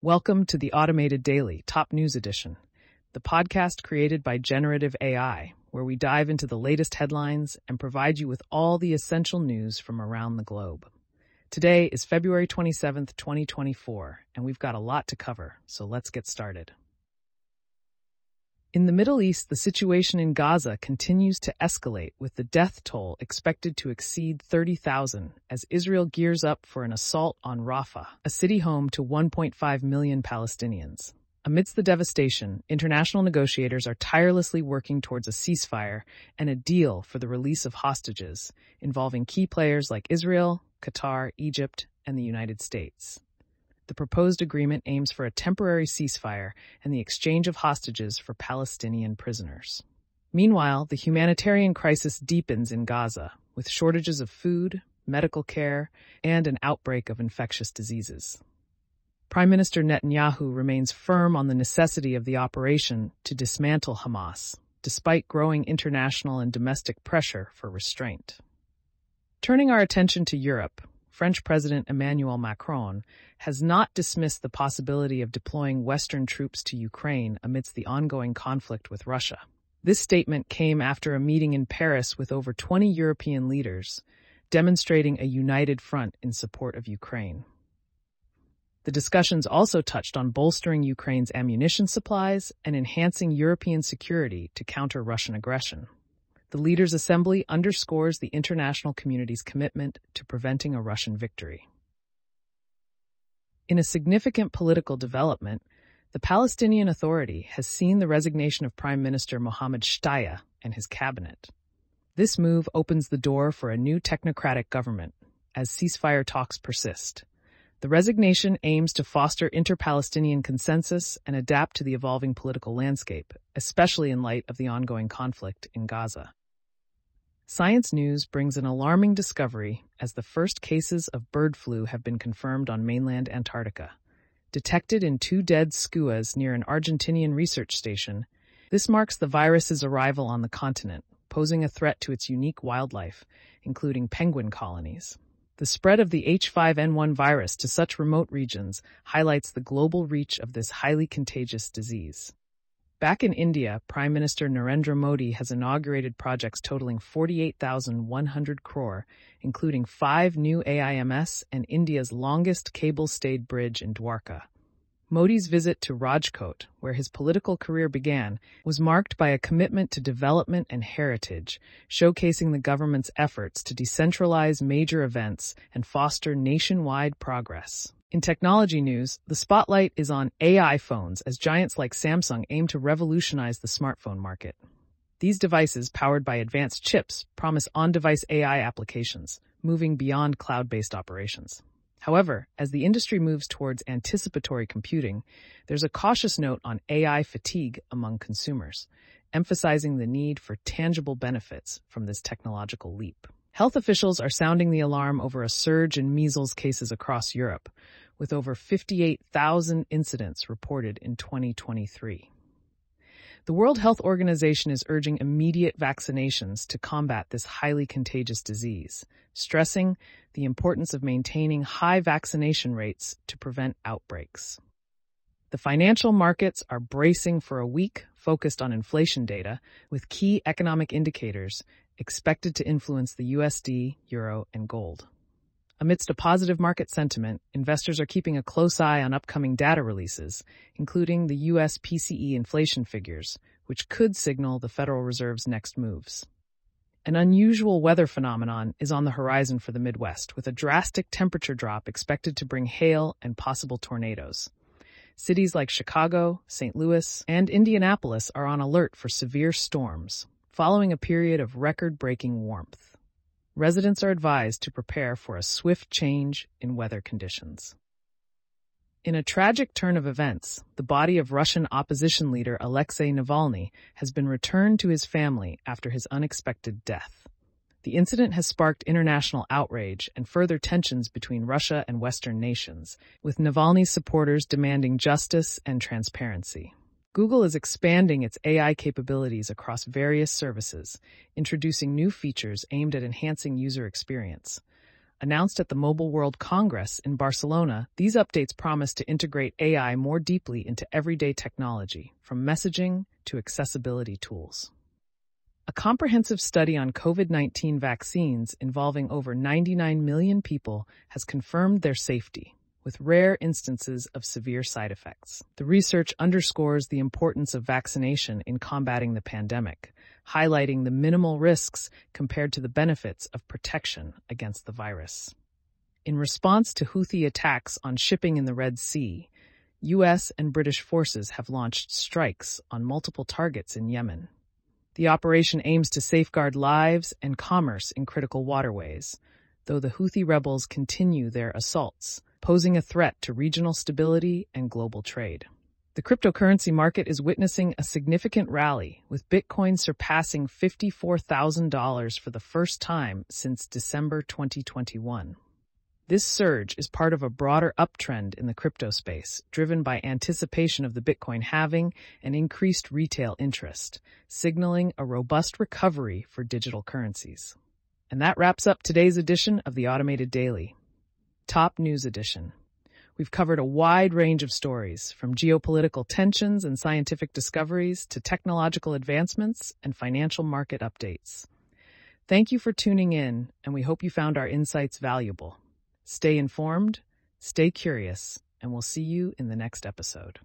Welcome to the Automated Daily Top News Edition, the podcast created by Generative AI, where we dive into the latest headlines and provide you with all the essential news from around the globe. Today is February 27th, 2024, and we've got a lot to cover, so let's get started. In the Middle East, the situation in Gaza continues to escalate, with the death toll expected to exceed 30,000 as Israel gears up for an assault on Rafah, a city home to 1.5 million Palestinians. Amidst the devastation, international negotiators are tirelessly working towards a ceasefire and a deal for the release of hostages, involving key players like Israel, Qatar, Egypt, and the United States. The proposed agreement aims for a temporary ceasefire and the exchange of hostages for Palestinian prisoners. Meanwhile, the humanitarian crisis deepens in Gaza, with shortages of food, medical care, and an outbreak of infectious diseases. Prime Minister Netanyahu remains firm on the necessity of the operation to dismantle Hamas, despite growing international and domestic pressure for restraint. Turning our attention to Europe, French President Emmanuel Macron has not dismissed the possibility of deploying Western troops to Ukraine amidst the ongoing conflict with Russia. This statement came after a meeting in Paris with over 20 European leaders, demonstrating a united front in support of Ukraine. The discussions also touched on bolstering Ukraine's ammunition supplies and enhancing European security to counter Russian aggression. The Leaders' Assembly underscores the international community's commitment to preventing a Russian victory. In a significant political development, the Palestinian Authority has seen the resignation of Prime Minister Mohammed Shtayyeh and his cabinet. This move opens the door for a new technocratic government as ceasefire talks persist. The resignation aims to foster inter-Palestinian consensus and adapt to the evolving political landscape, especially in light of the ongoing conflict in Gaza. Science News brings an alarming discovery as the first cases of bird flu have been confirmed on mainland Antarctica. Detected in two dead skuas near an Argentinian research station, this marks the virus's arrival on the continent, posing a threat to its unique wildlife, including penguin colonies. The spread of the H5N1 virus to such remote regions highlights the global reach of this highly contagious disease. Back in India, Prime Minister Narendra Modi has inaugurated projects totaling 48,100 crore, including five new AIIMS and India's longest cable-stayed bridge in Dwarka. Modi's visit to Rajkot, where his political career began, was marked by a commitment to development and heritage, showcasing the government's efforts to decentralize major events and foster nationwide progress. In technology news, the spotlight is on AI phones as giants like Samsung aim to revolutionize the smartphone market. These devices, powered by advanced chips, promise on-device AI applications, moving beyond cloud-based operations. However, as the industry moves towards anticipatory computing, there's a cautious note on AI fatigue among consumers, emphasizing the need for tangible benefits from this technological leap. Health officials are sounding the alarm over a surge in measles cases across Europe, with over 58,000 incidents reported in 2023. The World Health Organization is urging immediate vaccinations to combat this highly contagious disease, stressing the importance of maintaining high vaccination rates to prevent outbreaks. The financial markets are bracing for a week focused on inflation data, with key economic indicators expected to influence the USD, Euro, and gold. Amidst a positive market sentiment, investors are keeping a close eye on upcoming data releases, including the US PCE inflation figures, which could signal the Federal Reserve's next moves. An unusual weather phenomenon is on the horizon for the Midwest, with a drastic temperature drop expected to bring hail and possible tornadoes. Cities like Chicago, St. Louis, and Indianapolis are on alert for severe storms, following a period of record-breaking warmth. Residents are advised to prepare for a swift change in weather conditions. In a tragic turn of events, the body of Russian opposition leader Alexei Navalny has been returned to his family after his unexpected death. The incident has sparked international outrage and further tensions between Russia and Western nations, with Navalny's supporters demanding justice and transparency. Google is expanding its AI capabilities across various services, introducing new features aimed at enhancing user experience. Announced at the Mobile World Congress in Barcelona, these updates promise to integrate AI more deeply into everyday technology, from messaging to accessibility tools. A comprehensive study on COVID 19 vaccines involving over 99 million people has confirmed their safety, with rare instances of severe side effects. The research underscores the importance of vaccination in combating the pandemic, highlighting the minimal risks compared to the benefits of protection against the virus. In response to Houthi attacks on shipping in the Red Sea, U.S. and British forces have launched strikes on multiple targets in Yemen. The operation aims to safeguard lives and commerce in critical waterways, though the Houthi rebels continue their assaults, posing a threat to regional stability and global trade. The cryptocurrency market is witnessing a significant rally, with Bitcoin surpassing $54,000 for the first time since December 2021. This surge is part of a broader uptrend in the crypto space, driven by anticipation of the Bitcoin halving and increased retail interest, signaling a robust recovery for digital currencies. And that wraps up today's edition of the Automated Daily. Top News Edition. We've covered a wide range of stories, from geopolitical tensions and scientific discoveries to technological advancements and financial market updates. Thank you for tuning in, and we hope you found our insights valuable. Stay informed, stay curious, and we'll see you in the next episode.